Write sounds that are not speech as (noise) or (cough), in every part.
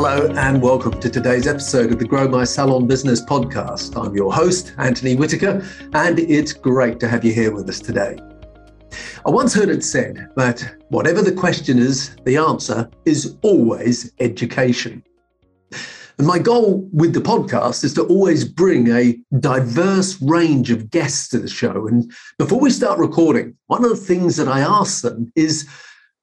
Hello, and welcome to today's episode of the Grow My Salon Business podcast. I'm your host, Anthony Whitaker, and it's great to have you here with us today. I once heard it said that whatever the question is, the answer is always education. And my goal with the podcast is to always bring a diverse range of guests to the show. And before we start recording, one of the things that I ask them is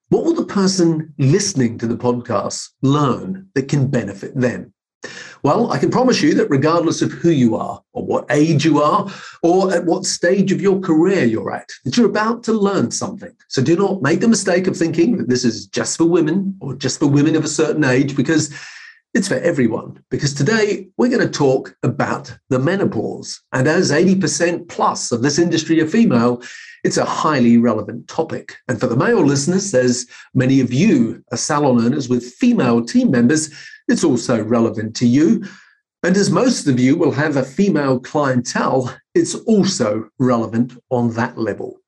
what will the person listening to the podcast learn that can benefit them? Well, I can promise you that regardless of who you are, or what age you are, or at what stage of your career you're at, that you're about to learn something. So do not make the mistake of thinking that this is just for women or just for women of a certain age, because it's for everyone. Because today we're going to talk about the menopause. And as 80% plus of this industry are female, it's a highly relevant topic. And for the male listeners, as many of you are salon owners with female team members, it's also relevant to you. And as most of you will have a female clientele, it's also relevant on that level.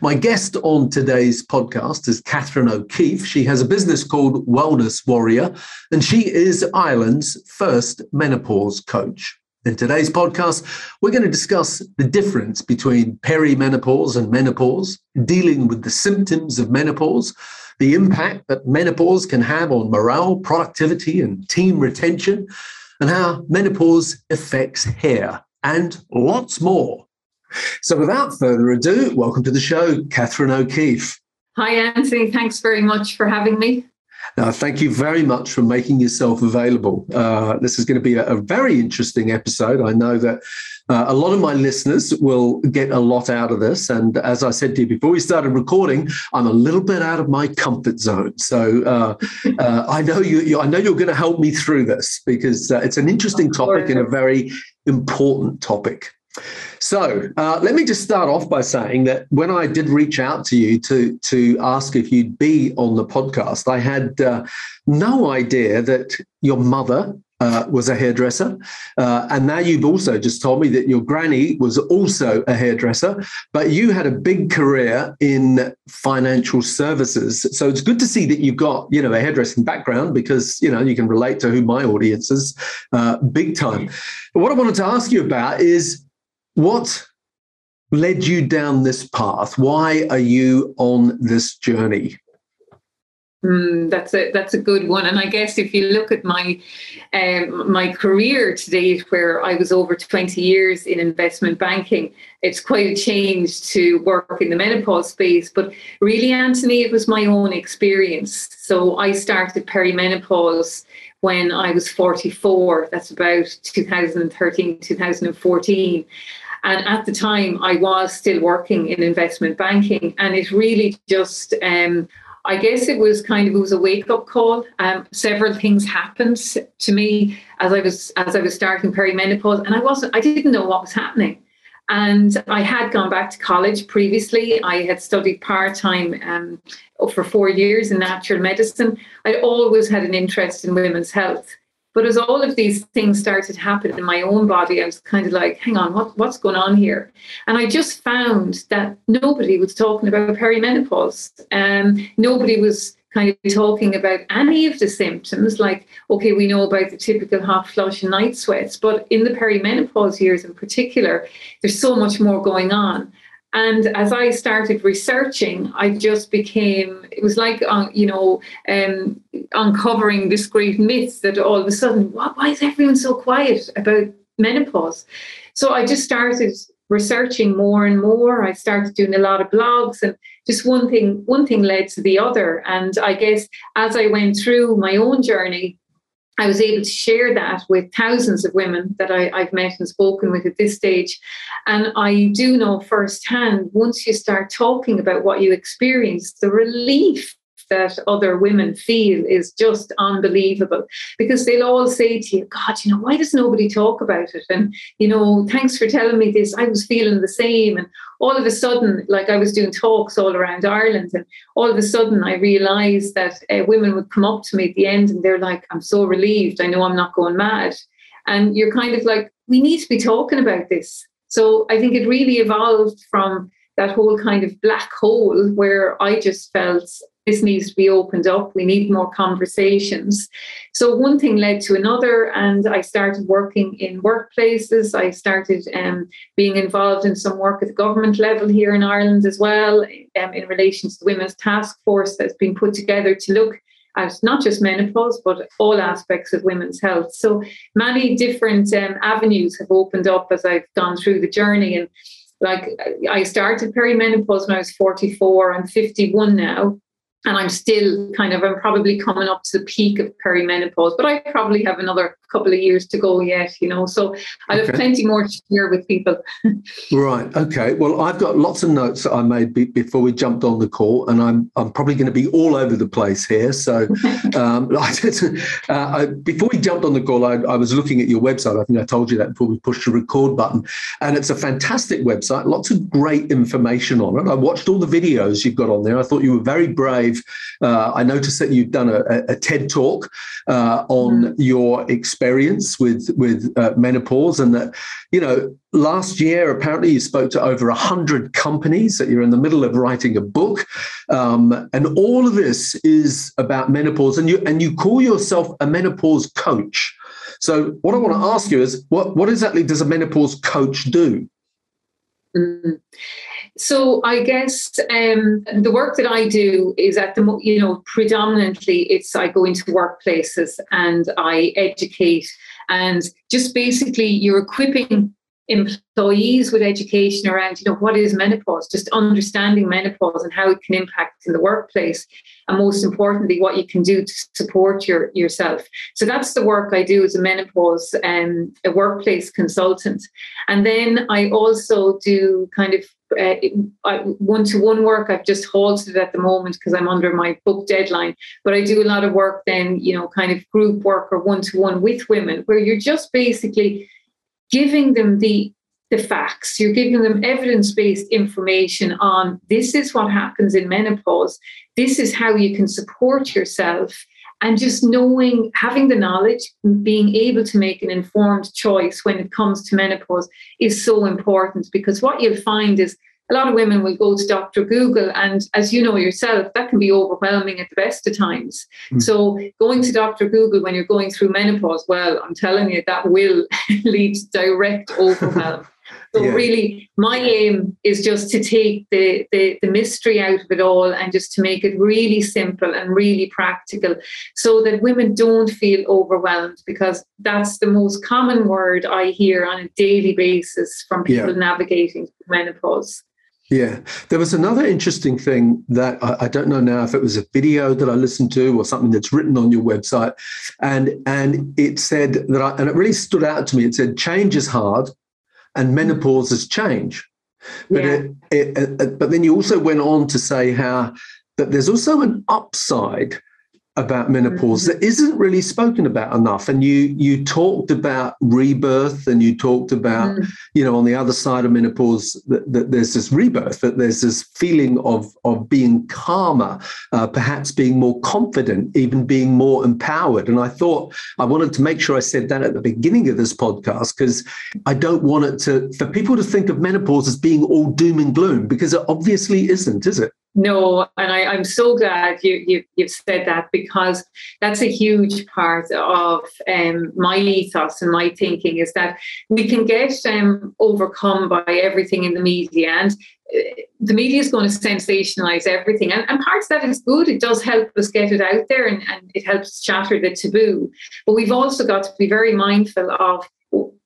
My guest on today's podcast is Catherine O'Keeffe. She has a business called Wellness Warrior, and she is Ireland's first menopause coach. In today's podcast, we're going to discuss the difference between perimenopause and menopause, dealing with the symptoms of menopause, the impact that menopause can have on morale, productivity, and team retention, and how menopause affects hair, and lots more. So, without further ado, welcome to the show, Catherine O'Keeffe. Hi, Anthony. Thanks very much for having me. Uh, thank you very much for making yourself available. Uh, this is going to be a, a, very interesting episode. I know that uh, a lot of my listeners will get a lot out of this. And as I said to you before we started recording, I'm a little bit out of my comfort zone. So uh, uh, I know you, you, I know you're going to help me through this because uh, it's an interesting topic and a very important topic. So uh, let me just start off by saying that when I did reach out to you to to ask if you'd be on the podcast, I had uh, no idea that your mother uh, was a hairdresser. Uh, and now you've also just told me that your granny was also a hairdresser, but you had a big career in financial services. So it's good to see that you've got, you know, a hairdressing background because, you know, you can relate to who my audience is uh, big time. But what I wanted to ask you about is what led you down this path? Why are you on this journey? Mm, that's a that's a good one, and I guess if you look at my um, my career to date, where I was over twenty years in investment banking, it's quite a change to work in the menopause space. But really, Anthony, it was my own experience. So I started perimenopause when I was forty four. That's about 2013, 2014. And at the time, I was still working in investment banking, and it really just, um, I guess it was kind of it was a wake up call. Um, several things happened to me as I was as I was starting perimenopause, and I wasn't, I didn't know what was happening. And I had gone back to college previously. I had studied part time um, for four years in natural medicine. I'd always had an interest in women's health. But as all of these things started to happen in my own body, I was kind of like, hang on, what, what's going on here? And I just found that nobody was talking about perimenopause. Um, nobody was kind of talking about any of the symptoms, like, okay, we know about the typical hot flush and night sweats, but in the perimenopause years in particular, there's so much more going on. And as I started researching, I just became, it was like, uh, you know, um, uncovering this great myth that all of a sudden, why, why is everyone so quiet about menopause? So I just started researching more and more. I started doing a lot of blogs and just one thing, one thing led to the other. And I guess as I went through my own journey, I was able to share that with thousands of women that I, have met and spoken with at this stage. And I do know firsthand, once you start talking about what you experience, the relief that other women feel is just unbelievable because they'll all say to you, God, you know, why does nobody talk about it? And, you know, thanks for telling me this. I was feeling the same. And all of a sudden, like I was doing talks all around Ireland, and all of a sudden I realized that uh, women would come up to me at the end and they're like, I'm so relieved. I know I'm not going mad. And you're kind of like, we need to be talking about this. So I think it really evolved from that whole kind of black hole where I just felt this needs to be opened up. We need more conversations. So one thing led to another, and I started working in workplaces. I started um, being involved in some work at the government level here in Ireland as well, um, in relation to the Women's Task Force that's been put together to look at not just menopause, but all aspects of women's health. So many different um, avenues have opened up as I've gone through the journey. And like I started perimenopause when I was 44, I'm 51 now and I'm still kind of, I'm probably coming up to the peak of perimenopause, but I probably have another couple of years to go yet, you know. So I have okay. plenty more to share with people. (laughs) right. Okay. Well, I've got lots of notes that I made be- before we jumped on the call, and I'm I'm probably going to be all over the place here. So (laughs) um, (laughs) I uh, I, before we jumped on the call, I, I, was looking at your website. I think I told you that before we pushed the record button, and it's a fantastic website. Lots of great information on it. I watched all the videos you've got on there. I thought you were very brave. Uh, I noticed that you've done a, a TED talk uh, on mm. your experience with with uh, menopause, and that you know last year apparently you spoke to over a hundred companies. That you're in the middle of writing a book, um, and all of this is about menopause, and you and you call yourself a menopause coach. So what I want to ask you is, what what exactly does a menopause coach do? Mm-hmm. So I guess um, the work that I do is at the you know predominantly it's I go into workplaces and I educate and just basically you're equipping employees with education around, you know, what is menopause, just understanding menopause and how it can impact in the workplace, and most importantly, what you can do to support your yourself. So that's the work I do as a menopause um, a workplace consultant, and then I also do kind of one to one work. I've just halted at the moment because I'm under my book deadline, but I do a lot of work then, you know, kind of group work or one to one with women, where you're just basically giving them the the facts. You're giving them evidence-based information on this is what happens in menopause this is how you can support yourself and just knowing having the knowledge being able to make an informed choice when it comes to menopause is so important because what you'll find is a lot of women will go to Dr. Google, and as you know yourself, that can be overwhelming at the best of times. Mm. So, going to Dr. Google when you're going through menopause, well, I'm telling you, that will (laughs) lead to direct overwhelm. (laughs) So yeah. really, my aim is just to take the, the, the mystery out of it all and just to make it really simple and really practical, so that women don't feel overwhelmed because that's the most common word I hear on a daily basis from people yeah. navigating menopause. Yeah. There was another interesting thing that I, I, don't know now if it was a video that I listened to or something that's written on your website. And and it said that I, and it really stood out to me. It said change is hard and menopause is change. But yeah. it, it, it, but then you also went on to say how that there's also an upside about menopause that isn't really spoken about enough. And you you talked about rebirth and you talked about mm. you know on the other side of menopause that, that, there's this rebirth that there's this feeling of of being calmer uh, perhaps being more confident even being more empowered. And i thought i wanted to make sure i said that at the beginning of this podcast because i don't want it to for people to think of menopause as being all doom and gloom because it obviously isn't is it no, and I, am so glad you, you have said that because that's a huge part of um, my ethos and my thinking is that we can get um, overcome by everything in the media, and uh, the media is going to sensationalize everything, and, and parts of that is good. It does help us get it out there, and, and it helps shatter the taboo. But we've also got to be very mindful of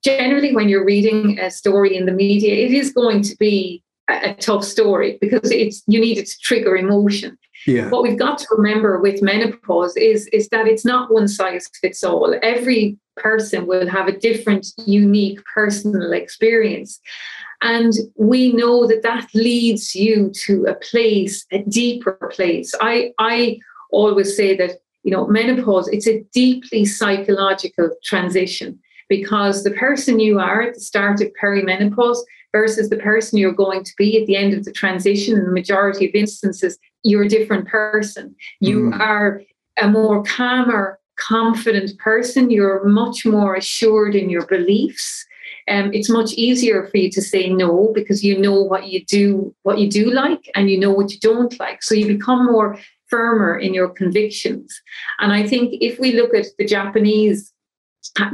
generally when you're reading a story in the media, it is going to be a tough story because it's you need it to trigger emotion. Yeah. What we've got to remember with menopause is is that it's not one size fits all. Every person will have a different, unique personal experience. And we know that that leads you to a place, a deeper place. I, I always say that you know menopause it's a deeply psychological transition because the person you are at the start of perimenopause versus the person you're going to be at the end of the transition in the majority of instances you're a different person. You mm. are a more calmer confident person. You're much more assured in your beliefs. Um, it's much easier for you to say no because you know what you do what you do like and you know what you don't like. So you become more firmer in your convictions. And i think if we look at the japanese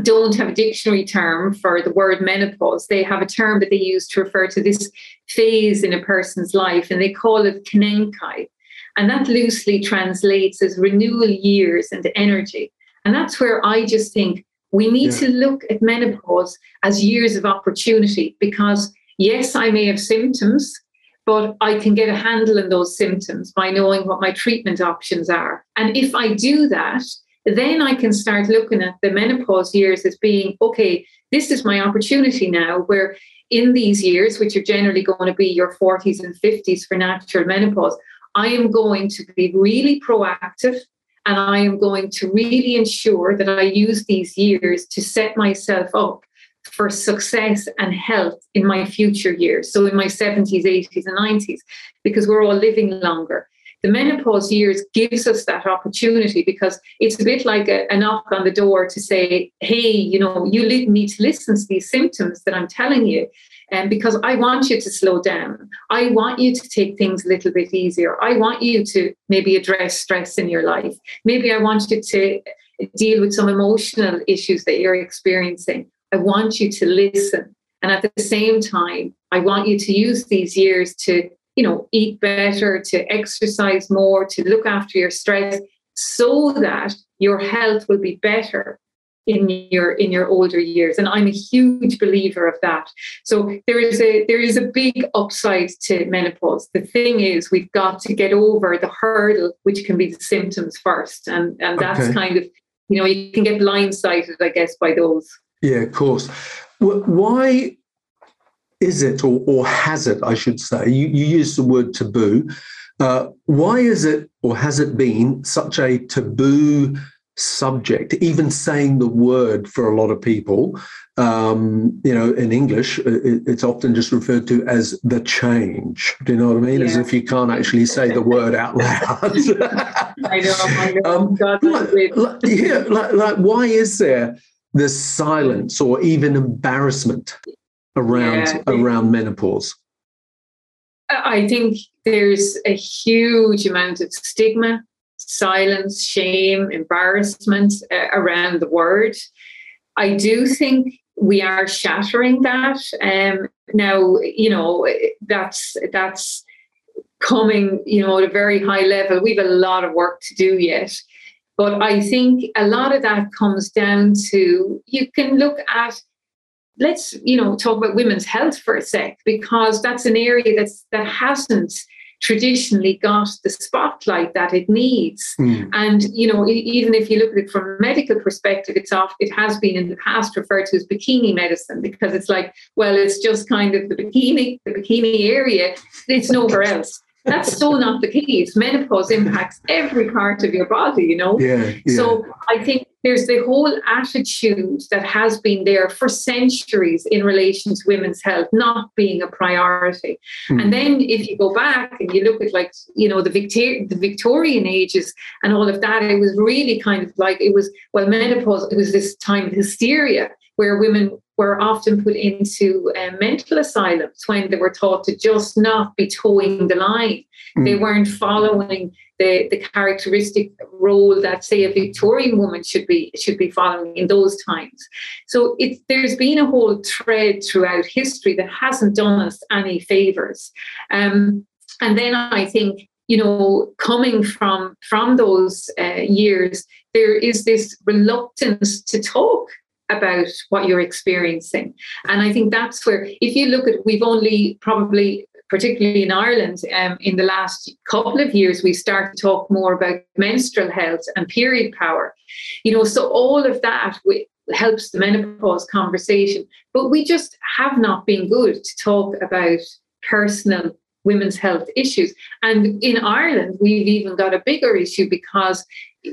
don't have a dictionary term for the word menopause. They have a term that they use to refer to this phase in a person's life, and they call it kinenkai. And that loosely translates as renewal years and energy. And that's where I just think we need yeah. to look at menopause as years of opportunity because, yes, I may have symptoms, but I can get a handle on those symptoms by knowing what my treatment options are. And if I do that, then I can start looking at the menopause years as being okay, this is my opportunity now, where in these years, which are generally going to be your 40s and 50s for natural menopause, I am going to be really proactive and I am going to really ensure that I use these years to set myself up for success and health in my future years. So in my 70s, 80s, and 90s, because we're all living longer the menopause years gives us that opportunity because it's a bit like a, a knock on the door to say, hey, you know, you need to listen to these symptoms that I'm telling you. And um, because I want you to slow down. I want you to take things a little bit easier. I want you to maybe address stress in your life. Maybe I want you to deal with some emotional issues that you're experiencing. I want you to listen. And at the same time, I want you to use these years to you know, eat better, to exercise more, to look after your stress, so that your health will be better in your in your older years. And i'm a huge believer of that. So there is a there is a big upside to menopause. The thing is we've got to get over the hurdle which can be the symptoms first. And and that's okay. kind of you know you can get blindsided i guess by those. Yeah of course. Why is it, or, or has it, I should say? You, you use the word taboo. Uh, why is it, or has it been, such a taboo subject? Even saying the word for a lot of people, um, you know, in English, it, it's often just referred to as the change. Do you know what I mean? Yeah. As if you can't actually say the word out loud. (laughs) I know. I know. Um, like, like, yeah, like, like, why is there this silence or even embarrassment around yeah. around menopause? I think there's a huge amount of stigma, silence, shame, embarrassment uh, around the word. I do think we are shattering that. Um, now, you know, that's that's coming, you know, at a very high level. We've a lot of work to do yet. But I think a lot of that comes down to you can look at let's you know talk about women's health for a sec because that's an area that's that hasn't traditionally got the spotlight that it needs mm. and you know even if you look at it from a medical perspective it's off it has been in the past referred to as bikini medicine because it's like well it's just kind of the bikini the bikini area it's nowhere else that's so not the case menopause impacts every part of your body you know yeah, yeah. so i think there's the whole attitude that has been there for centuries in relation to women's health not being a priority. Mm. And then if you go back and you look at like, you know, the, Victor- the Victorian ages and all of that, it was really kind of like it was, well, menopause, it was this time of hysteria where women were often put into uh, mental asylums when they were taught to just not be toeing the line. Mm. They weren't following the, the characteristic role that, say, a Victorian woman should be should be following in those times. So it, there's been a whole thread throughout history that hasn't done us any favors. Um, and then I think you know coming from from those uh, years there is this reluctance to talk about what you're experiencing. And I think that's where, if you look at, we've only probably, particularly in Ireland, um, in the last couple of years, we started to talk more about menstrual health and period power. You know, so all of that helps the menopause conversation. But we just have not been good to talk about personal women's health issues. And in Ireland, we've even got a bigger issue because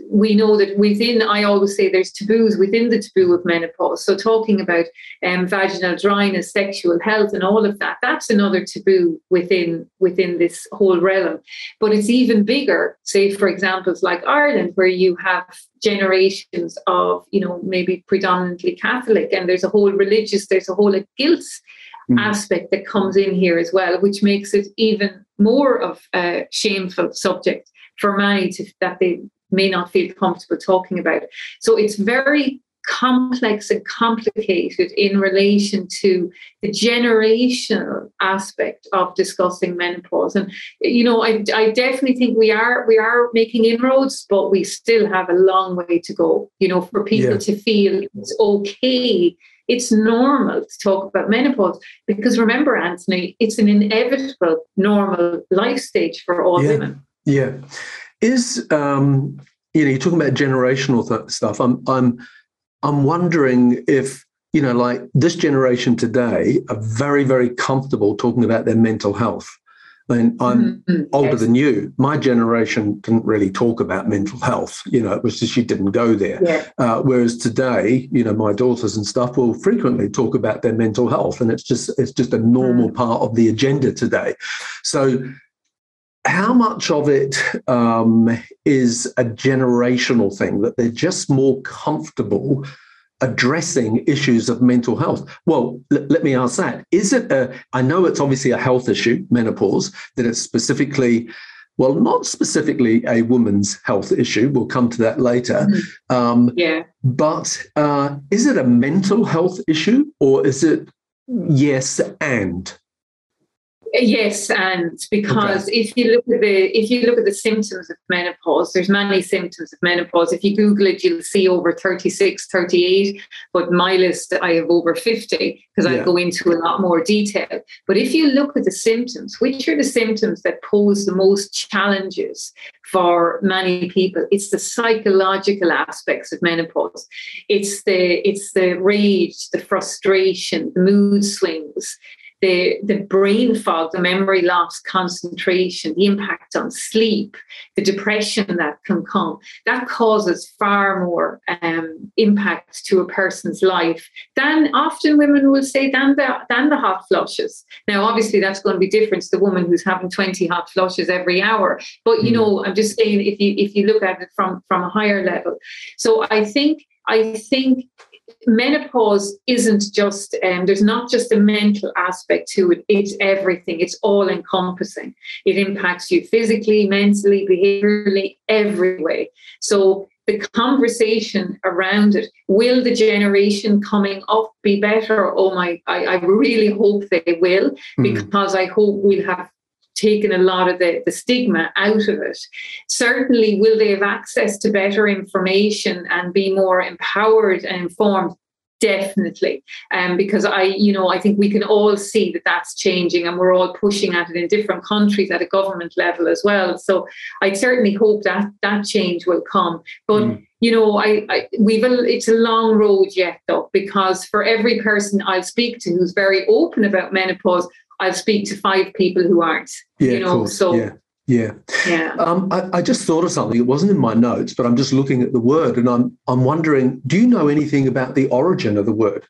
we know that within, I always say there's taboos within the taboo of menopause. So talking about um, vaginal dryness, sexual health, and all of that, that's another taboo within within this whole realm. But it's even bigger, say for examples like Ireland, where you have generations of, you know, maybe predominantly Catholic, and there's a whole religious, there's a whole guilt mm. aspect that comes in here as well, which makes it even more of a shameful subject for many to, that they may not feel comfortable talking about. So it's very complex and complicated in relation to the generational aspect of discussing menopause and you know I, I definitely think we are we are making inroads but we still have a long way to go you know for people yeah. to feel it's okay it's normal to talk about menopause because remember anthony it's an inevitable normal life stage for all yeah. women yeah is um, you know you're talking about generational th- stuff. I'm I'm I'm wondering if you know like this generation today are very very comfortable talking about their mental health. I mean, I'm mm-hmm. older yes. than you. My generation didn't really talk about mental health. You know, it was just you didn't go there. Yeah. Uh, whereas today, you know, my daughters and stuff will frequently talk about their mental health, and it's just it's just a normal mm. part of the agenda today. So how much of it um, is a generational thing that they're just more comfortable addressing issues of mental health? Well l- let me ask that. Is it a i know it's obviously a health issue menopause that it's specifically well not specifically a woman's health issue. We'll come to that later. Mm-hmm. um, yeah. but uh, is it a mental health issue or is it yes and Yes, and because okay. if you look at the if you look at the symptoms of menopause, there's many symptoms of menopause. If you Google it, you'll see over 36, 38. But my list, I have over 50 because yeah. I go into a lot more detail. But if you look at the symptoms, which are the symptoms that pose the most challenges for many people? It's the psychological aspects of menopause. It's the it's the rage, the frustration, the mood swings the, the brain fog, the memory loss, concentration, the impact on sleep, the depression that can come, that causes far more um, impact to a person's life than often women will say than the, than the hot flushes. Now, obviously, that's going to be different to the woman who's having 20 hot flushes every hour. But, you hmm. know, I'm just saying if you if you look at it from, from a higher level. So I think I think menopause isn't just um, there's not just a mental aspect to it it's everything it's all encompassing. It impacts you physically mentally behaviorally every way. So the conversation around it will the generation coming up be better? Oh my i, I really hope they will mm-hmm. because i hope we'll have taken a lot of the, the stigma out of it. Certainly, will they have access to better information and be more empowered and informed? Definitely, um, because I, you know, I think we can all see that that's changing, and we're all pushing at it in different countries at a government level as well. So I certainly hope that that change will come. But mm. you know, I, I we've a, it's a long road yet, though, because for every person I speak to who's very open about menopause, I'll speak to five people who aren't. Yeah, you know, so yeah. Yeah. Yeah. Um, I, I, just thought of something. It wasn't in my notes, but I'm just looking at the word and I'm I'm wondering, do you know anything about the origin of the word?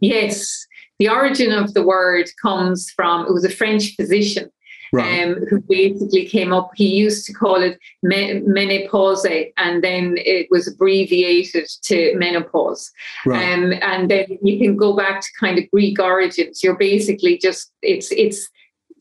Yes. The origin of the word comes from it was a French physician right. um, who basically came up. He used to call it me- menopause, and then it was abbreviated to menopause. Right. Um, and then you can go back to kind of Greek origins. You're basically just it's it's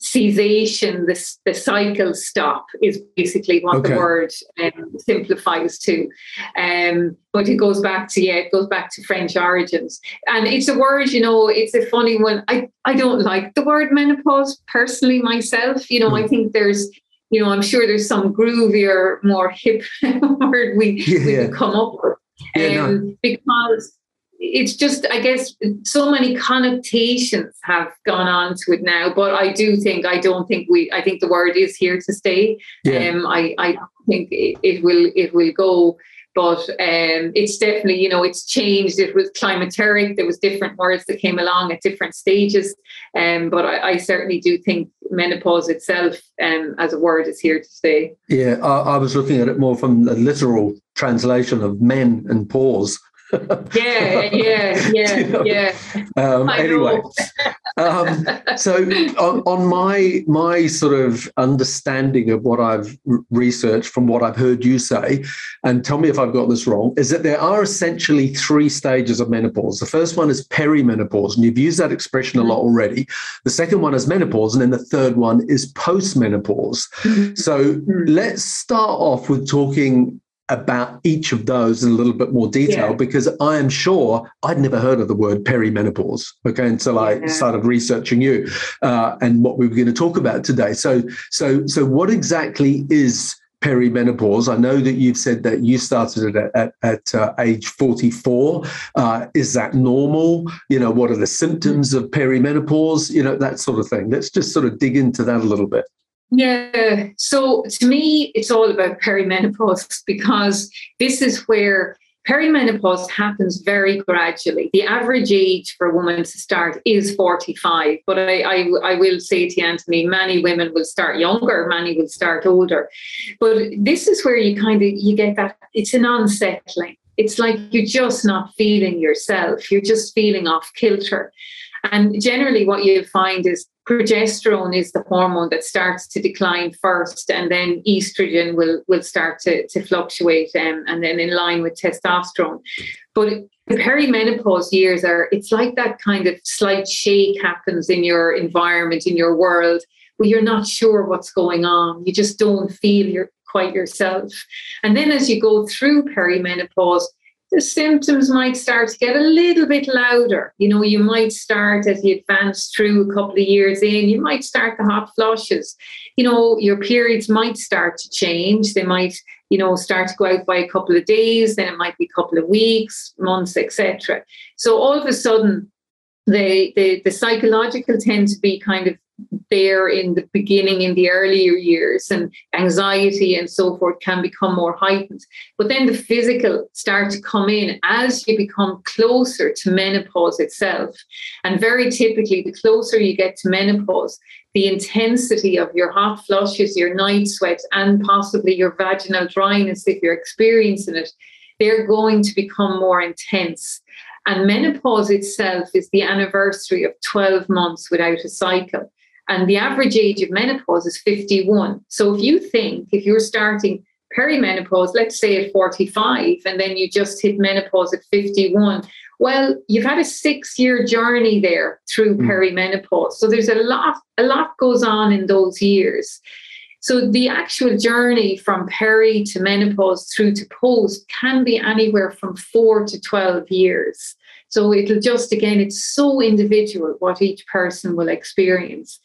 cessation, the, the cycle stop is basically what okay. the word um, simplifies to. Um, but it goes back to, yeah, it goes back to French origins. And it's a word, you know, it's a funny one. I, I don't like the word menopause personally myself. You know, mm. I think there's, you know, I'm sure there's some groovier, more hip (laughs) word we, yeah. we could come up with. Yeah, um, no. Because it's just i guess so many connotations have gone on to it now but i do think i don't think we i think the word is here to stay yeah. um i i think it, it will it will go but um, it's definitely, you know, it's changed. It was climacteric. There was different words that came along at different stages. Um, but I, I certainly do think menopause itself um, as a word is here to stay. Yeah, I, I was looking at it more from the literal translation of men and pause yeah, yeah, (laughs) yeah, you know? yeah. Um, anyway, um, so on, on, my my sort of understanding of what I've researched from what I've heard you say, and tell me if I've got this wrong, is that there are essentially three stages of menopause. The first one is perimenopause, and you've used that expression a lot mm-hmm. already. The second one is menopause, and then the third one is postmenopause. Mm-hmm. So mm-hmm. let's start off with talking about each of those in a little bit more detail yeah. because I am sure I'd never heard of the word perimenopause, okay, until I yeah. started researching you uh, and what we were going to talk about today. So, so, so, what exactly is perimenopause? I know that you've said that you started it at, at, at uh, age 44. Uh, is that normal? You know, what are the symptoms of perimenopause? You know, that sort of thing. Let's just sort of dig into that a little bit. Yeah. So to me, it's all about perimenopause (laughs) because this is where perimenopause happens very gradually. The average age for a woman to start is 45. But I, I, I, will say to Anthony, many women will start younger, many will start older. But this is where you kind of you get that it's an unsettling. It's like you're just not feeling yourself. You're just feeling off kilter. And generally, what you find is progesterone is the hormone that starts to decline first, and then estrogen will, will start to, to fluctuate um, and then in line with testosterone. But the perimenopause years are, it's like that kind of slight shake happens in your environment, in your world, where you're not sure what's going on. You just don't feel you're quite yourself. And then as you go through perimenopause, the symptoms might start to get a little bit louder. You know, you might start as you advance through a couple of years in, you might start the hot flushes. You know, your periods might start to change. They might, you know, start to go out by a couple of days, then it might be a couple of weeks, months, etc. So all of a sudden, the, the the psychological tend to be kind of there in the beginning in the earlier years and anxiety and so forth can become more heightened. But then the physical start to come in as you become closer to menopause itself. And very typically the closer you get to menopause the intensity of your hot flushes your night sweats and possibly your vaginal dryness if you're experiencing it they're going to become more intense. And menopause itself is the anniversary of 12 months without a cycle. And the average age of menopause is 51. So if you think, if you're starting perimenopause, let's say at 45, and then you just hit menopause at 51, well, you've had a six year journey there through mm. perimenopause. So there's a lot, a lot goes on in those years. So the actual journey from peri to menopause through to post can be anywhere from four to 12 years. So it'll just, again, it's so individual what each person will experience.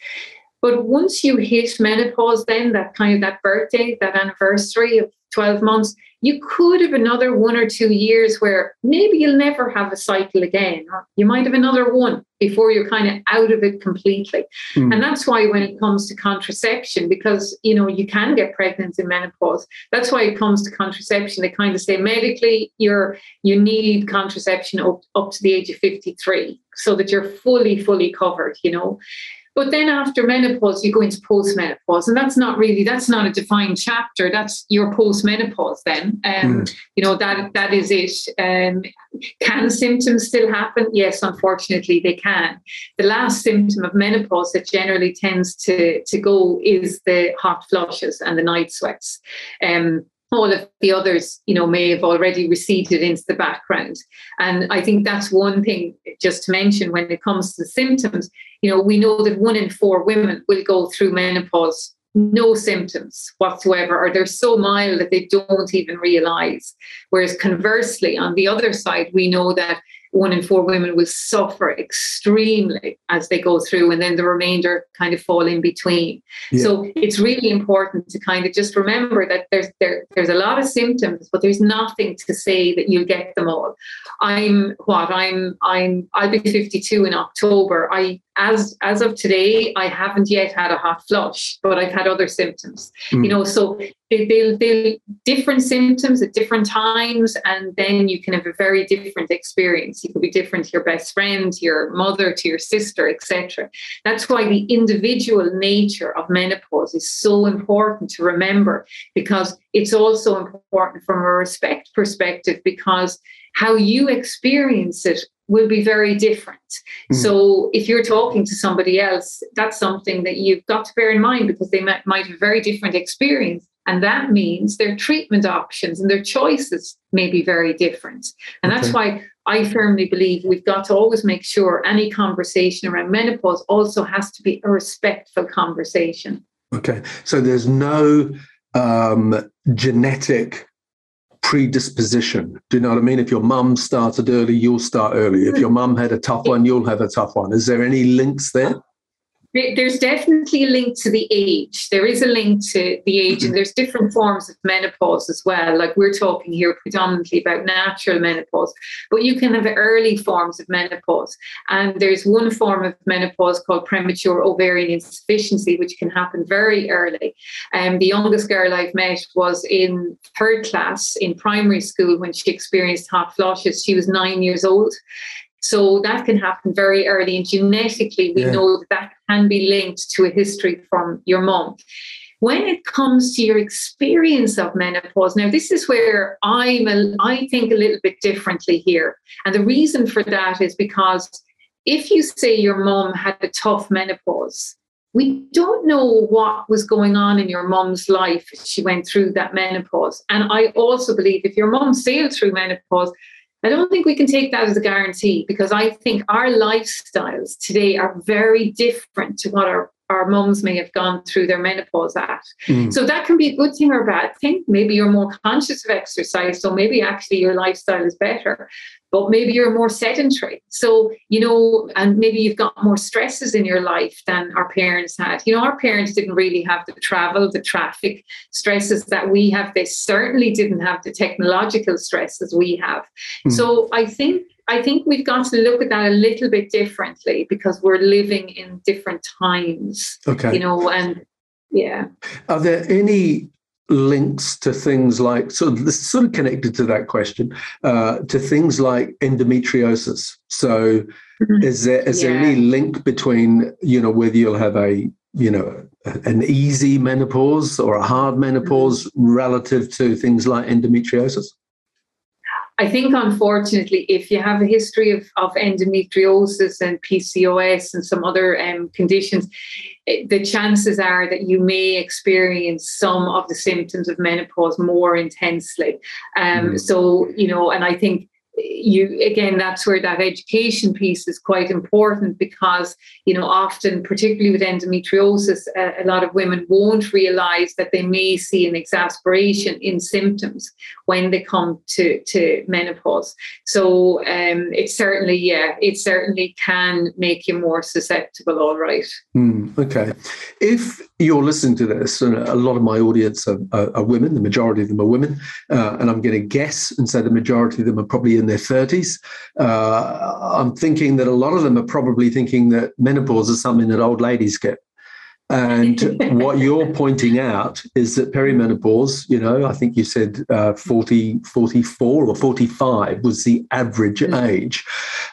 But once you hit menopause, then that kind of that birthday, that anniversary of 12 months, you could have another one or two years where maybe you'll never have a cycle again, or you might have another one before you're kind of out of it completely. Mm. And that's why when it comes to contraception, because you know you can get pregnant in menopause, that's why it comes to contraception. They kind of say medically you're you need contraception up, up to the age of 53 so that you're fully, fully covered, you know. But then after menopause, you go into postmenopause, and that's not really that's not a defined chapter. That's your postmenopause. Then, um, mm. you know that that is it. Um, can symptoms still happen? Yes, unfortunately, they can. The last symptom of menopause that generally tends to to go is the hot flushes and the night sweats. Um, all of the others, you know, may have already receded into the background. And I think that's one thing just to mention when it comes to the symptoms. You know, we know that one in four women will go through menopause no symptoms whatsoever, or they're so mild that they don't even realize. Whereas conversely, on the other side, we know that one in four women will suffer extremely as they go through, and then the remainder kind of fall in between. Yeah. So it's really important to kind of just remember that there's there, there's a lot of symptoms, but there's nothing to say that you'll get them all. I'm what I'm I'm I'll be 52 in October. I as as of today, I haven't yet had a hot flush, but I've had other symptoms. Mm. You know, so they, they'll, they'll different symptoms at different times, and then you can have a very different experience. You could be different to your best friend, to your mother, to your sister, etc. That's why the individual nature of menopause is so important to remember because it's also important from a respect perspective because how you experience it will be very different. Mm. So if you're talking to somebody else, that's something that you've got to bear in mind because they might, might have a very different experience. And that means their treatment options and their choices may be very different. And okay. that's why I firmly believe we've got to always make sure any conversation around menopause also has to be a respectful conversation. Okay. So there's no um, genetic predisposition. Do you know what I mean? If your mum started early, you'll start early. If your mum had a tough one, you'll have a tough one. Is there any links there? There's definitely a link to the age. There is a link to the age, and there's different forms of menopause as well. Like we're talking here predominantly about natural menopause, but you can have early forms of menopause. And there's one form of menopause called premature ovarian insufficiency, which can happen very early. And um, the youngest girl I've met was in third class in primary school when she experienced hot flushes. She was nine years old. So that can happen very early, and genetically, we yeah. know that, that can be linked to a history from your mom. When it comes to your experience of menopause, now this is where I'm a, I think a little bit differently here, and the reason for that is because if you say your mom had a tough menopause, we don't know what was going on in your mom's life. She went through that menopause, and I also believe if your mom sailed through menopause, I don't think we can take that as a guarantee because I think our lifestyles today are very different to what our our mums may have gone through their menopause at. Mm. So that can be a good thing or a bad thing. Maybe you're more conscious of exercise, so maybe actually your lifestyle is better but maybe you're more sedentary. So, you know, and maybe you've got more stresses in your life than our parents had. You know, our parents didn't really have the travel, the traffic stresses that we have. They certainly didn't have the technological stresses we have. Mm. So I think I think we've got to look at that a little bit differently because we're living in different times. Okay. You know, and yeah. Are there any links to things like sort of this sort of connected to that question uh, to things like endometriosis so mm-hmm. is there is yeah. there any link between you know whether you'll have a you know an easy menopause or a hard menopause mm-hmm. relative to things like endometriosis I think, unfortunately, if you have a history of, of endometriosis and PCOS and some other um, conditions, it, the chances are that you may experience some of the symptoms of menopause more intensely. Um, mm. So, you know, and I think you again that's where that education piece is quite important because you know often particularly with endometriosis a, a, lot of women won't realize that they may see an exasperation in symptoms when they come to to menopause. So um it certainly yeah it certainly can make you more susceptible all right. Mm, okay. If you're listening to this and a lot of my audience are, are, are women the majority of them are women uh, and i'm going to guess and say the majority of them are probably in their 30s. Uh, I'm thinking that a lot of them are probably thinking that menopause is something that old ladies get. And (laughs) what you're pointing out is that perimenopause, you know, I think you said uh, 40, 44 or 45 was the average mm. age.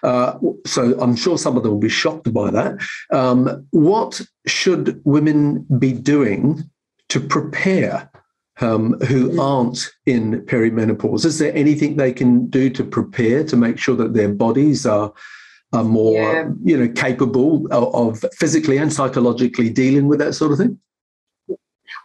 Uh, so I'm sure some of them will be shocked by that. Um, what should women be doing to prepare um, who aren't in perimenopause? Is there anything they can do to prepare to make sure that their bodies are are more, yeah. you know, capable of, of physically and psychologically dealing with that sort of thing?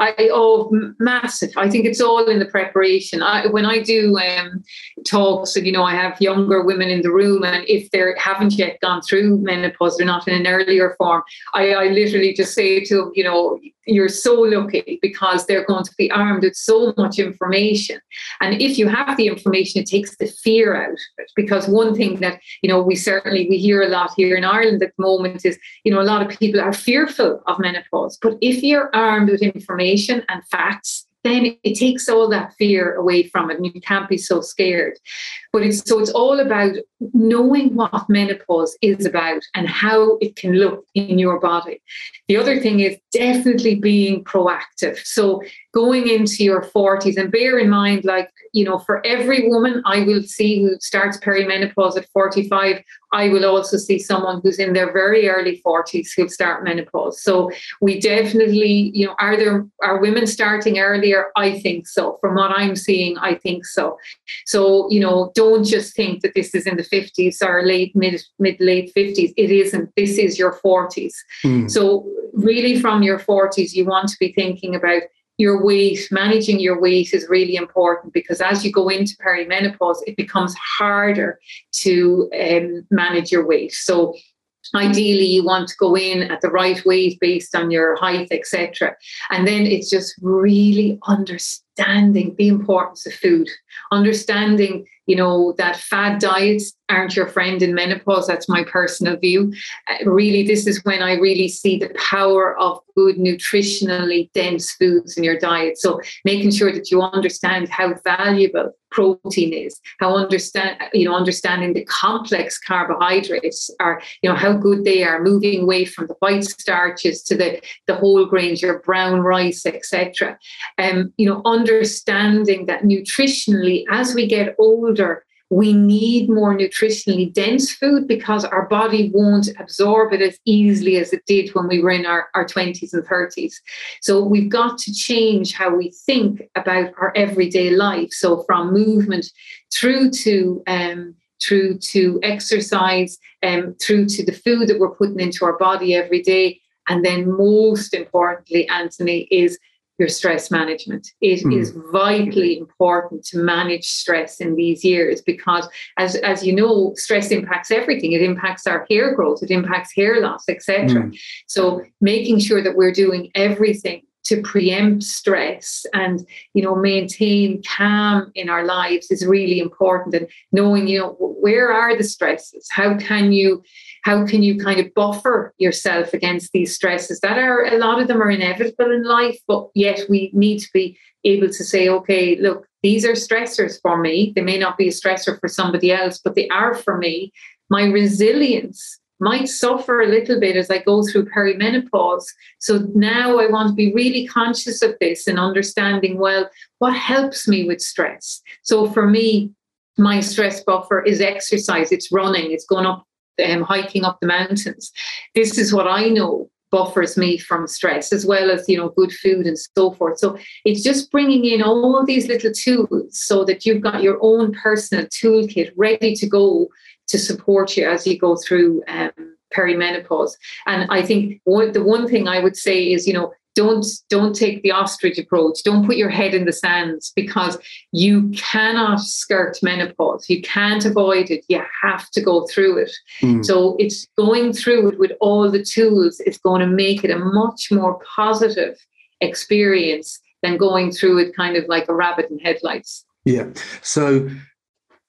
I oh massive. I think it's all in the preparation. I, when I do um, talks, and you know, I have younger women in the room, and if they haven't yet gone through menopause, they're not in an earlier form. I, I literally just say to them, you know, you're so lucky because they're going to be armed with so much information. And if you have the information, it takes the fear out of it. Because one thing that, you know, we certainly we hear a lot here in Ireland at the moment is, you know, a lot of people are fearful of menopause. But if you're armed with information and facts, then it takes all that fear away from it and you can't be so scared but it's so it's all about knowing what menopause is about and how it can look in your body. The other thing is definitely being proactive. So going into your 40s and bear in mind like you know for every woman i will see who starts perimenopause at 45 i will also see someone who's in their very early 40s who'll start menopause. So we definitely you know are there are women starting earlier? I think so. From what i'm seeing i think so. So you know don't just think that this is in the 50s or late mid mid late 50s it isn't. This is your 40s mm. so really from your 40s you want to be thinking about your weight, managing your weight is really important because as you go into perimenopause, it becomes harder to um, manage your weight. So ideally you want to go in at the right weight based on your height etc and then it's just really understanding the importance of food understanding you know that fad diets aren't your friend in menopause that's my personal view. Uh, really this is when i really see the power of good nutritionally dense foods in your diet. So making sure that you understand how valuable protein is how understand you know understanding the complex carbohydrates are you know how good they are moving away from the white starches to the the whole grains your brown rice etc um you know understanding that nutritionally as we get older we need more nutritionally dense food because our body won't absorb it as easily as it did when we were in our, our 20s and 30s. So we've got to change how we think about our everyday life. So from movement through to um, through to exercise, um, through to the food that we're putting into our body every day. And then most importantly, Anthony, is your stress management. It mm. is vitally important to manage stress in these years because, as, as you know, stress impacts everything. It impacts our hair growth, it impacts hair loss, etc. Mm. So, making sure that we're doing everything to preempt stress. And you know maintain calm in our lives is really important. And knowing you know where are the stresses? How can you how can you kind of buffer yourself against these stresses? That are a lot of them are inevitable in life but yet we need to be able to say okay look these are stressors for me. They may not be a stressor for somebody else but they are for me. My resilience might suffer a little bit as I go through perimenopause. So now I want to be really conscious of this and understanding well, what helps me with stress? So for me, my stress buffer is exercise, it's running, it's going up, um, hiking up the mountains. This is what I know buffers me from stress as well as you know good food and so forth so it's just bringing in all of these little tools so that you've got your own personal toolkit ready to go to support you as you go through um, perimenopause. And I think one, the one thing I would say is, you know, don't don't take the ostrich approach. Don't put your head in the sands because you cannot skirt menopause. You can't avoid it. You have to go through it. Mm. So it's going through it with all the tools. It's going to make it a much more positive experience than going through it kind of like a rabbit in headlights. Yeah. So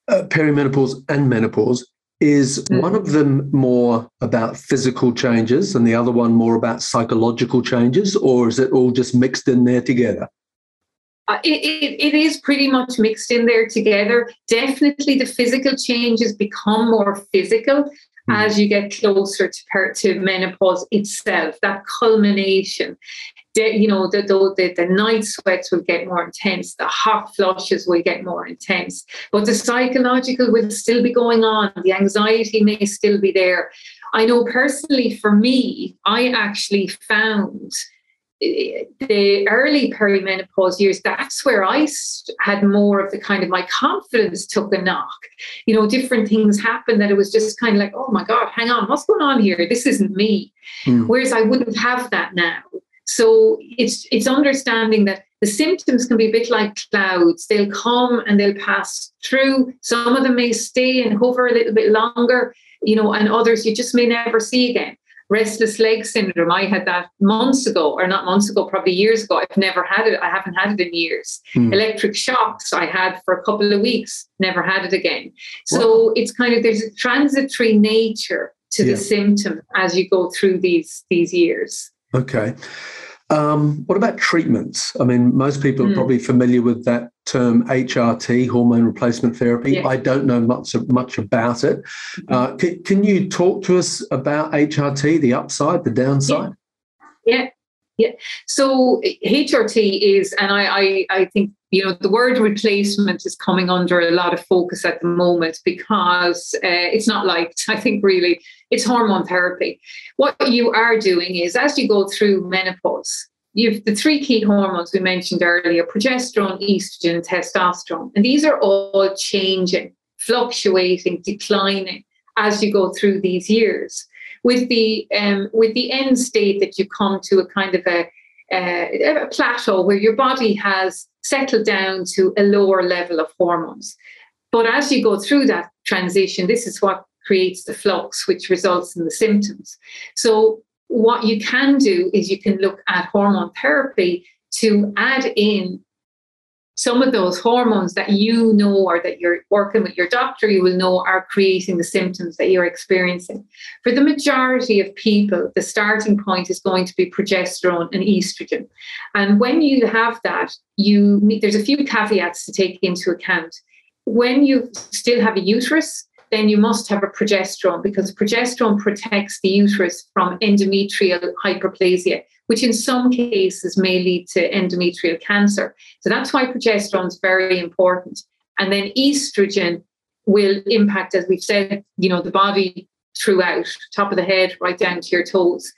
uh, perimenopause and menopause is one of them more about physical changes and the other one more about psychological changes, or is it all just mixed in there together? Uh, it, it, it is pretty much mixed in there together. Definitely, the physical changes become more physical mm. as you get closer to, to menopause itself. That culmination you know, the, the, the night sweats will get more intense, the hot flushes will get more intense, but the psychological will still be going on. The anxiety may still be there. I know personally for me, I actually found eh, the early perimenopause years, that's where I had more of the kind of my confidence took a knock. You know, different things happened that it was just kind of like, oh my God, hang on, what's going on here? This isn't me. Mm. Whereas I wouldn't have that now. So it's it's understanding that the symptoms can be a bit like clouds. They'll come and they'll pass through. Some of them may stay and hover a little bit longer, you know, and others you just may never see again. restless leg syndrome. I had that months ago, or not months ago, probably years ago. I've never had it. I haven't had it in years. Mm. Electric shocks I had for a couple of weeks, never had it again. So wow. it's kind of there's a transitory nature to yeah. the symptom as you go through these these years. Okay. Um, what about treatments? I mean, most people are mm. probably familiar with that term HRT, hormone replacement therapy. Yeah. I don't know much much about it. Mm-hmm. Uh, can, can, you talk to us about HRT, the upside, the downside? Yeah, yeah. yeah. So HRT is, and I, I, I think you know the word replacement is coming under a lot of focus at the moment because uh, it's not liked. (laughs) I think really it's hormone therapy. What you are doing is as you go through menopause, you've the three key hormones we mentioned earlier progesterone, estrogen, testosterone. And these are all changing, fluctuating, declining as you go through these years. With the um, with the end state that you come to a kind of a, a plateau where your body has settled down to a lower level of hormones. But as you go through that transition, this is what creates the flux, which results in the symptoms. So what you can do is you can look at hormone therapy to add in some of those hormones that you know or that you're working with your doctor, you will know are creating the symptoms that you're experiencing. For the majority of people, the starting point is going to be progesterone and estrogen. And when you have that, you there's a few caveats to take into account. When you still have a uterus, then you must have a progesterone because progesterone protects the uterus from endometrial hyperplasia, which in some cases may lead to endometrial cancer. So that's why progesterone is very important. And then estrogen will impact, as we've said, you know, the body throughout, top of the head, right down to your toes.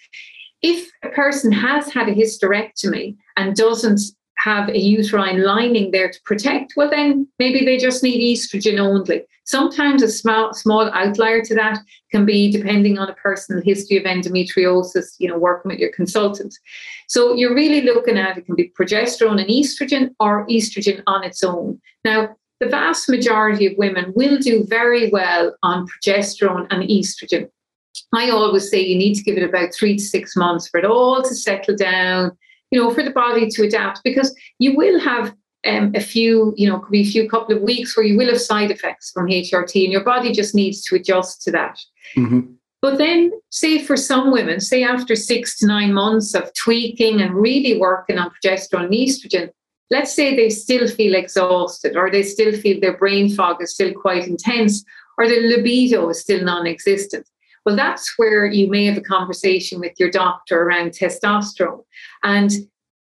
If a person has had a hysterectomy and doesn't have a uterine lining there to protect, well, then maybe they just need estrogen only. Sometimes a small, small outlier to that can be depending on a personal history of endometriosis, you know, working with your consultant. So you're really looking at it can be progesterone and estrogen or estrogen on its own. Now, the vast majority of women will do very well on progesterone and estrogen. I always say you need to give it about three to six months for it all to settle down, you know, for the body to adapt because you will have um, a few, you know, could be a few couple of weeks where you will have side effects from HRT and your body just needs to adjust to that. Mm-hmm. But then, say for some women, say after six to nine months of tweaking and really working on progesterone and estrogen, let's say they still feel exhausted or they still feel their brain fog is still quite intense or their libido is still non existent. Well, that's where you may have a conversation with your doctor around testosterone. And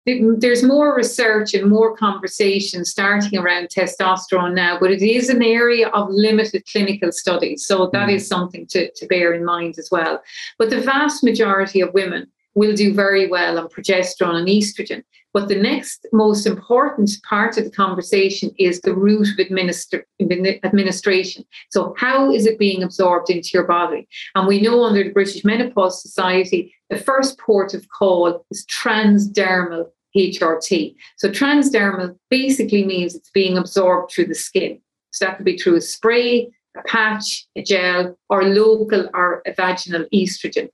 there's more research and more conversation starting around testosterone now, but it is an area of limited clinical studies. So that mm. is something to, to bear in mind as well. But the vast majority of women will do very well on progesterone and estrogen. But the next most important part of the conversation is the route of administer- administration. So, how is it being absorbed into your body? And we know under the British Menopause Society, the first port of call is transdermal HRT. So transdermal basically means it's being absorbed through the skin. So that could be through a spray, a patch, a gel, or local or vaginal estrogen.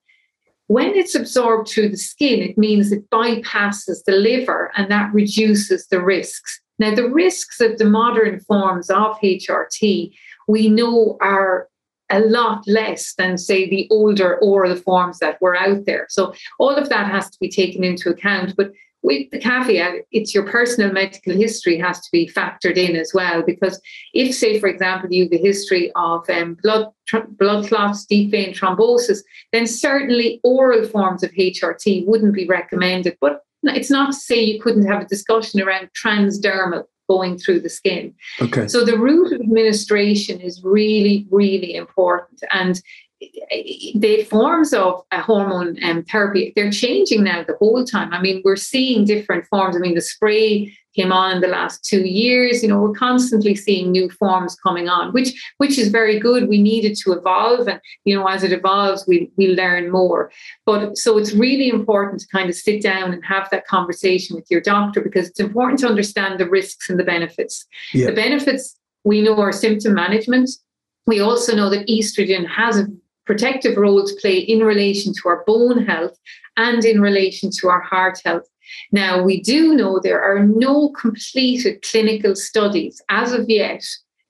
When it's absorbed through the skin, it means it bypasses the liver and that reduces the risks. Now, the risks of the modern forms of HRT we know are a lot less than, say, the older oral forms that were out there. So, all of that has to be taken into account. But with the caveat, it's your personal medical history has to be factored in as well. Because if, say, for example, you have a history of um, blood tr- blood clots, deep vein thrombosis, then certainly oral forms of HRT wouldn't be recommended. But it's not to say you couldn't have a discussion around transdermal going through the skin. Okay. So the route of administration is really, really important. And the forms of a hormone um, therapy they're changing now the whole time. I mean we're seeing different forms. I mean the spray came on in the last two years. You know we're constantly seeing new forms coming on which which is very good. We needed to evolve and you know as it evolves we we learn more. But so it's really important to kind of sit down and have that conversation with your doctor because it's important to understand the risks and the benefits. Yeah. the benefits we know are symptom management. We also know that estrogen has a protective role to play in relation to our bone health and in relation to our heart health. Now, we do know there are no completed clinical studies as of yet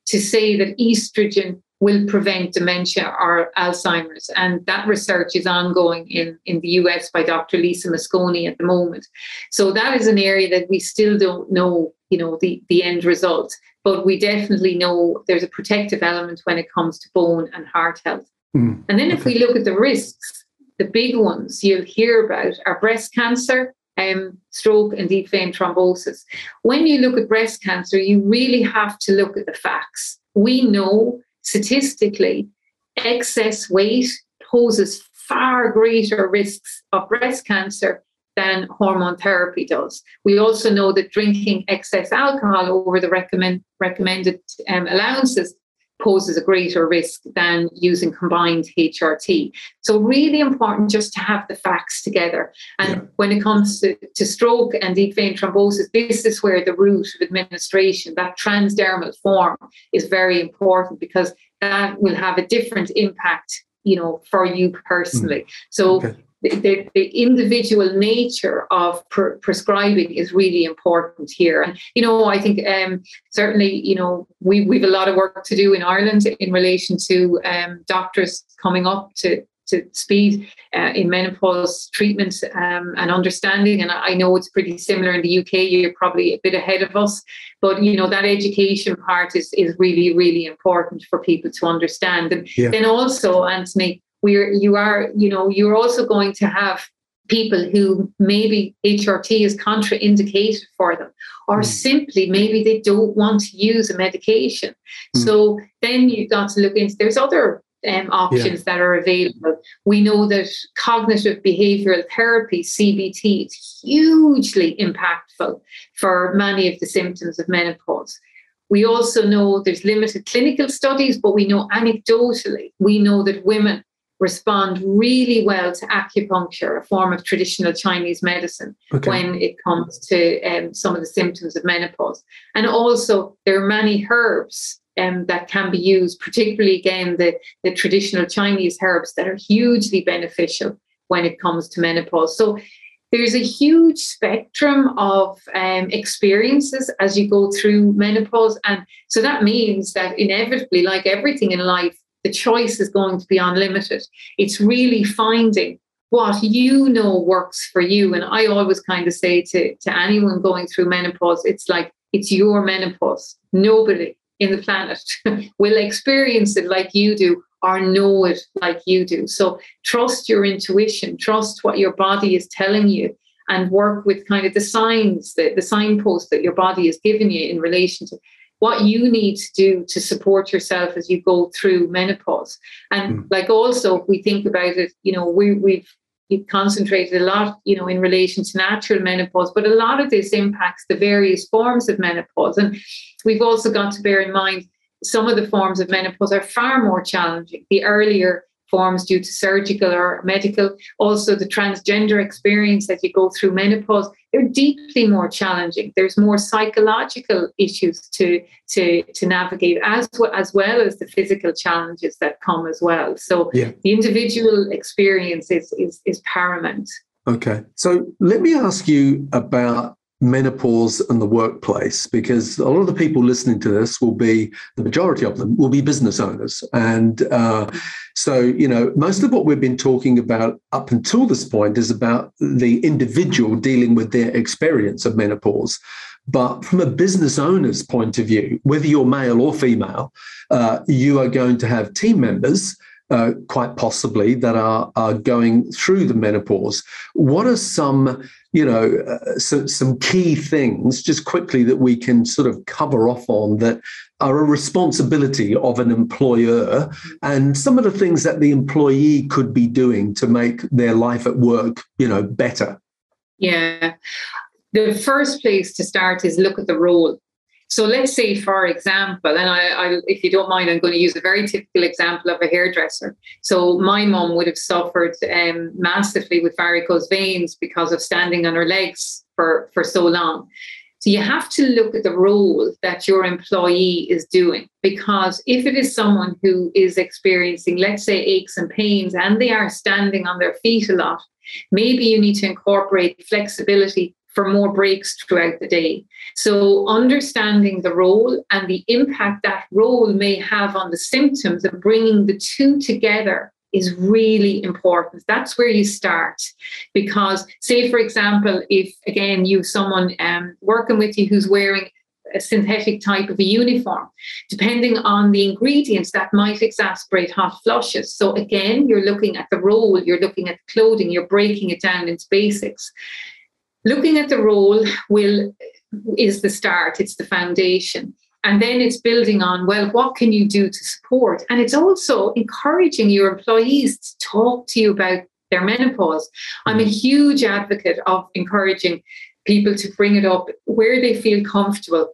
to say that estrogen will prevent dementia or Alzheimer's. And that research is ongoing in, in the US by Dr. Lisa Mosconi at the moment. So that is an area that we still don't know, you know, the, the end result. But we definitely know there's a protective element when it comes to bone and heart health. Mm. And then if we look at the risks, the big ones you'll hear about are breast cancer, um, stroke, and deep vein thrombosis. When you look at breast cancer, you really have to look at the facts. We know statistically, excess weight poses far greater risks of breast cancer than hormone therapy does. We also know that drinking excess alcohol over the recommend, recommended um, allowances poses a greater risk than using combined HRT. So, really important just to have the facts together. And yeah. when it comes to, to stroke and deep vein thrombosis, this is where the route of administration, that transdermal form, is very important because that will have a different impact you know for you personally so okay the, the, individual nature of pre- prescribing is really important here. And, you know, I think um, certainly, you know, we, we have a lot of work to do in Ireland in relation to um, doctors coming up to, to speed uh, in menopause treatment um, and understanding. And I know it's pretty similar in the UK. You're probably a bit ahead of us, but you know that education part is is really really important for people to understand. And yeah. then also, Anthony, we're you are you know you're also going to have people who maybe HRT is contraindicated for them, or mm. simply maybe they don't want to use a medication. Mm. So then you've got to look into there's other um, options yeah. that are available. We know that cognitive behavioral therapy, CBT, is hugely impactful for many of the symptoms of menopause. We also know there's limited clinical studies, but we know anecdotally, we know that women respond really well to acupuncture, a form of traditional Chinese medicine, okay. when it comes to um, some of the symptoms of menopause. And also, there are many herbs um, that can be used, particularly again the, the traditional Chinese herbs that are hugely beneficial when it comes to menopause. So there's a huge spectrum of um, experiences as you go through menopause. And so that means that inevitably, like everything in life, the choice is going to be unlimited. It's really finding what you know works for you. And I always kind of say to, to anyone going through menopause, it's like it's your menopause. Nobody in the planet (laughs) will experience it like you do or know it like you do. So trust your intuition, trust what your body is telling you, and work with kind of the signs, the, the signposts that your body is giving you in relation to what you need to do to support yourself as you go through menopause. And mm. like also, if we think about it, you know, we, we've we've concentrated a lot, you know, in relation to natural menopause, but a lot of this impacts the various forms of menopause. And we've also got to bear in mind some of the forms of menopause are far more challenging. The earlier forms due to surgical or medical. Also, the transgender experience that you go through menopause, they're deeply more challenging. There's more psychological issues to, to, to navigate, as well, as well as the physical challenges that come as well. So, yeah. the individual experience is, is, is paramount. Okay. So, let me ask you about menopause and the workplace because a lot of the people listening to this will be the majority of them will be business owners. And uh, so you know most of what we've been talking about up until this point is about the individual dealing with their experience of menopause. But from a business owner's point of view whether you're male or female uh, you are going to have team members uh, quite possibly that are, are going through the menopause. What are some you know, uh, so, some key things just quickly that we can sort of cover off on that are a responsibility of an employer and some of the things that the employee could be doing to make their life at work, you know, better. Yeah. The first place to start is look at the role. So let's say, for example, and I, I, if you don't mind, I'm going to use a very typical example of a hairdresser. So my mom would have suffered um, massively with varicose veins because of standing on her legs for, for so long. So you have to look at the role that your employee is doing because if it is someone who is experiencing, let's say, aches and pains and they are standing on their feet a lot, maybe you need to incorporate flexibility for more breaks throughout the day. So, understanding the role and the impact that role may have on the symptoms and bringing the two together is really important. That's where you start. Because, say, for example, if again you someone um, working with you who's wearing a synthetic type of a uniform, depending on the ingredients, that might exacerbate hot flushes. So, again, you're looking at the role, you're looking at the clothing, you're breaking it down into basics. Looking at the role will is the start, it's the foundation. And then it's building on, well, what can you do to support? And it's also encouraging your employees to talk to you about their menopause. I'm a mm. huge advocate of encouraging people to bring it up where they feel comfortable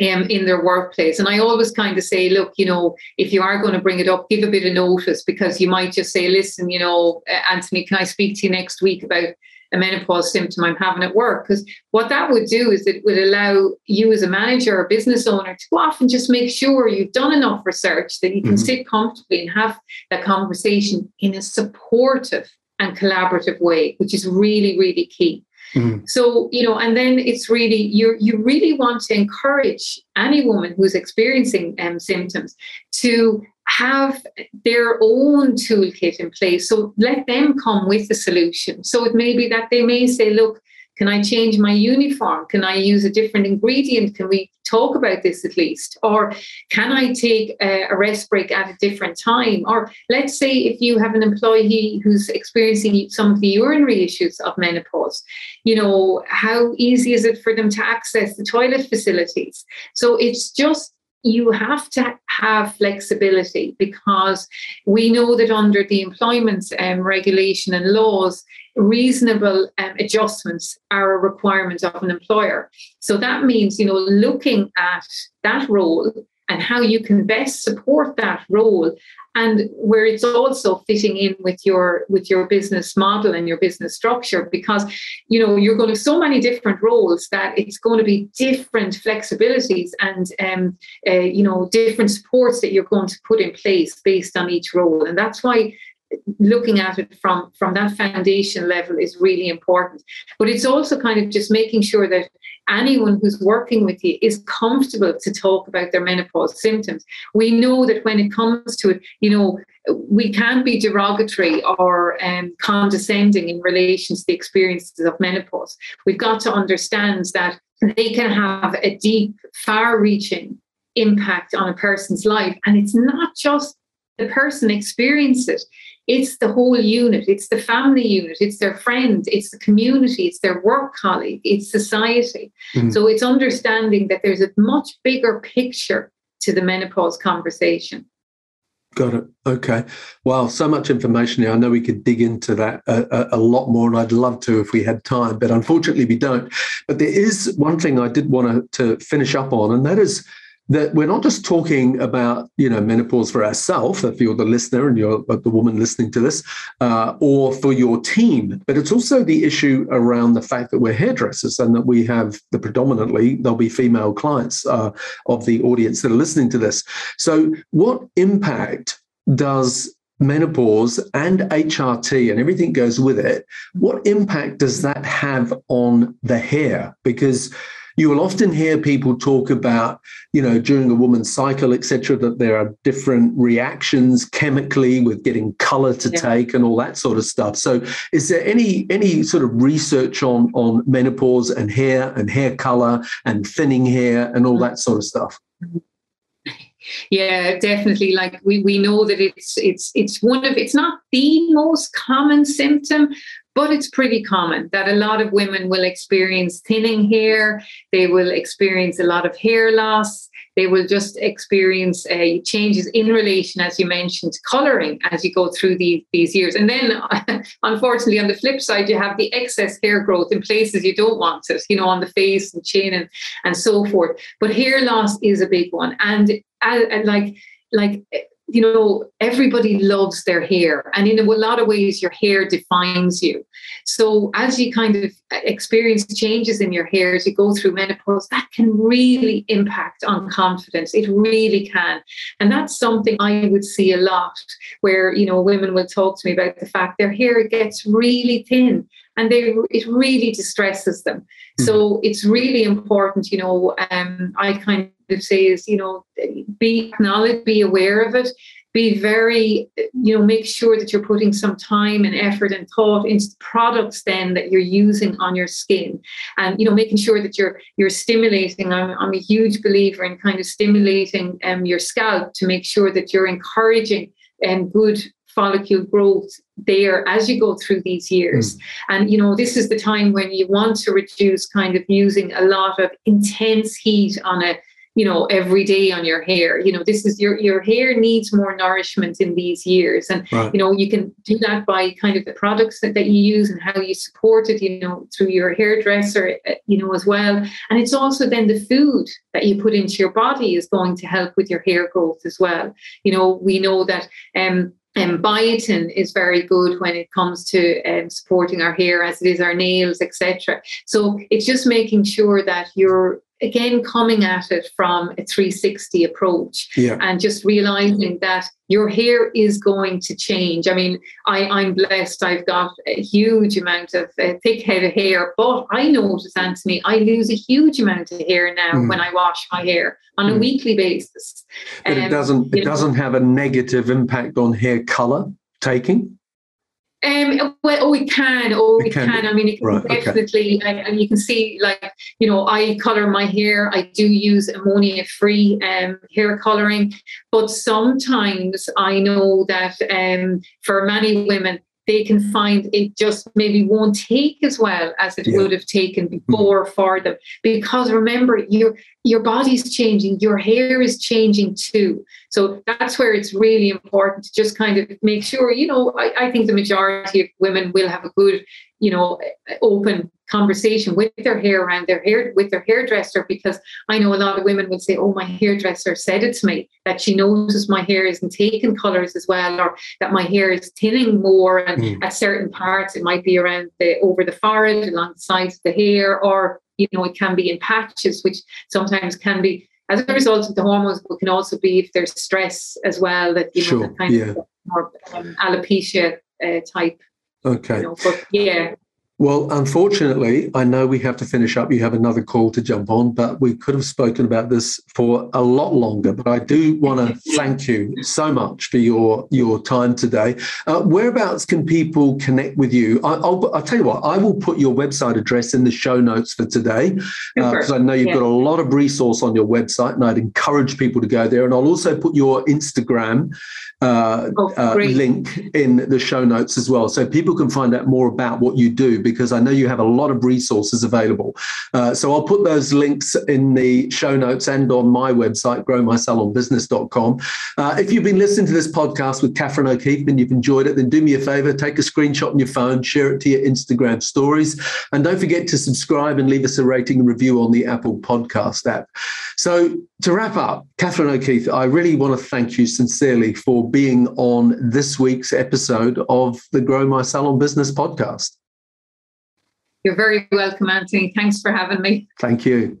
um, in their workplace. And I always kind of say, look, you know, if you are going to bring it up, give a bit of notice because you might just say, listen, you know, Anthony, can I speak to you next week about a menopause symptom I'm having at work. Because what that would do is it would allow you as a manager or business owner to go off and just make sure you've done enough research that you can mm-hmm. sit comfortably and have that conversation in a supportive and collaborative way, which is really, really key. Mm-hmm. So, you know, and then it's really, you you really want to encourage any woman who's experiencing um, symptoms to have their own toolkit in place. So let them come with the solution. So it may be that they may say, look, can I change my uniform? Can I use a different ingredient? Can we talk about this at least? Or can I take a, rest break at a different time? Or let's say if you have an employee who's experiencing some of the urinary issues of menopause, you know, how easy is it for them to access the toilet facilities? So it's just you have to have flexibility because we know that under the employment um, regulation and laws, reasonable um, adjustments are a requirement of an employer. So that means, you know, looking at that role and how you can best support that role and where it's also fitting in with your with your business model and your business structure because you know you're going to so many different roles that it's going to be different flexibilities and um, uh, you know different supports that you're going to put in place based on each role and that's why looking at it from from that foundation level is really important. But it's also kind of just making sure that anyone who's working with you is comfortable to talk about their menopause symptoms. We know that when it comes to it you know we can't be derogatory or um, condescending in relation to the experiences of menopause. We've got to understand that they can have a deep far reaching impact on a person's life and it's not just the person experience it it's the whole unit, it's the family unit, it's their friend, it's the community, it's their work colleague, it's society. Mm-hmm. So it's understanding that there's a much bigger picture to the menopause conversation. Got it. Okay. Wow. So much information here. I know we could dig into that a, a, a, lot more, and I'd love to if we had time, but unfortunately we don't. But there is one thing I did want to, to finish up on, and that is that we're not just talking about you know menopause for ourselves if you're the listener and you're the woman listening to this uh, or for your team but it's also the issue around the fact that we're hairdressers and that we have the predominantly there'll be female clients uh, of the audience that are listening to this so what impact does menopause and HRT and everything goes with it, what impact does that have on the hair? Because you will often hear people talk about, you know, during a woman's cycle, etc., that there are different reactions chemically with getting color to yeah. take and all that sort of stuff. So, is there any any sort of research on on menopause and hair and hair color and thinning hair and all mm-hmm. that sort of stuff? (laughs) Yeah, definitely. Like we, we know that it's it's it's one of it's not the most common symptom, but it's pretty common that a lot of women will experience thinning hair, they will experience a lot of hair loss, they will just experience uh, changes in relation, as you mentioned, coloring as you go through the, these years. And then, (laughs) unfortunately, on the flip side, you have the excess hair growth in places you don't want it, you know, on the face and chin and, and so forth. But hair loss is a big one. And, and like, like you know, everybody loves their hair, and in a lot of ways, your hair defines you. So, as you kind of experience changes in your hair as you go through menopause, that can really impact on confidence. It really can. And that's something I would see a lot where, you know, women will talk to me about the fact their hair gets really thin and they it really distresses them. Mm-hmm. So it's really important, you know, um, I kind of say is, you know, be acknowledge, be aware of it, be very, you know, make sure that you're putting some time and effort and thought into the products then that you're using on your skin. And, you know, making sure that you're you're stimulating. I'm, I'm a huge believer in kind of stimulating um, your scalp to make sure that you're encouraging and um, good follicle growth there as you go through these years. Mm. And, you know, this is the time when you want to reduce kind of using a lot of intense heat on a you know every day on your hair. You know this is your your hair needs more nourishment in these years. And right. you know you can do that by kind of the products that, that you use and how you support it you know through your hairdresser uh, you know as well. And it's also then the food that you put into your body is going to help with your hair growth as well. You know we know that um um, biotin is very good when it comes to um, supporting our hair as it is our nails etc so it's just making sure that you're again coming at it from a 360 approach yeah. and just realizing that your hair is going to change i mean I, i'm blessed i've got a huge amount of uh, thick head of hair but i notice anthony i lose a huge amount of hair now mm. when i wash my hair on a mm. weekly basis but um, it doesn't it doesn't have a negative impact on hair color taking um, well, oh, it can. Oh, it, it can. can. I mean, it can right, definitely, okay. and, and, you can see, like, you know, I color my hair. I do use ammonia-free um, hair coloring, but sometimes I know that um, for many women, they can find it just maybe won't take as well as it yeah. would have taken mm-hmm. before mm-hmm. for them. Because remember, your your body's changing, your hair is changing too. So that's where it's really important to just kind of make sure, you know, I, I think the majority of women will have a good, you know, open conversation with their hair around their hair with their hairdresser because I know a lot of women would say, Oh, my hairdresser said it to me that she notices my hair isn't taking colours as well, or that my hair is thinning more and mm. at certain parts it might be around the over the forehead, along the sides of the hair, or you know, it can be in patches, which sometimes can be as a result of the hormones, but can also be if there's stress as well that you know sure. kind yeah. of more um, alopecia uh, type. Okay. You know, but yeah, well, unfortunately, I know we have to finish up. You have another call to jump on, but we could have spoken about this for a lot longer. But I do want to thank you so much for your your time today. Uh, whereabouts can people connect with you? I, will I'll tell you what. I will put your website address in the show notes for today because uh, I know you've yeah. got a lot of resource on your website, and I'd encourage people to go there. And I'll also put your Instagram uh, oh, uh, link in the show notes as well, so people can find out more about what you do. Because I know you have a lot of resources available. Uh, so I'll put those links in the show notes and on my website, growmysalonbusiness.com. Uh, if you've been listening to this podcast with Catherine O'Keeffe and you've enjoyed it, then do me a favor, take a screenshot on your phone, share it to your Instagram stories, and don't forget to subscribe and leave us a rating and review on the Apple Podcast app. So to wrap up, Catherine O'Keeffe, I really want to thank you sincerely for being on this week's episode of the Grow My Salon Business podcast. You're very welcome, Anthony. Thanks for having me. Thank you.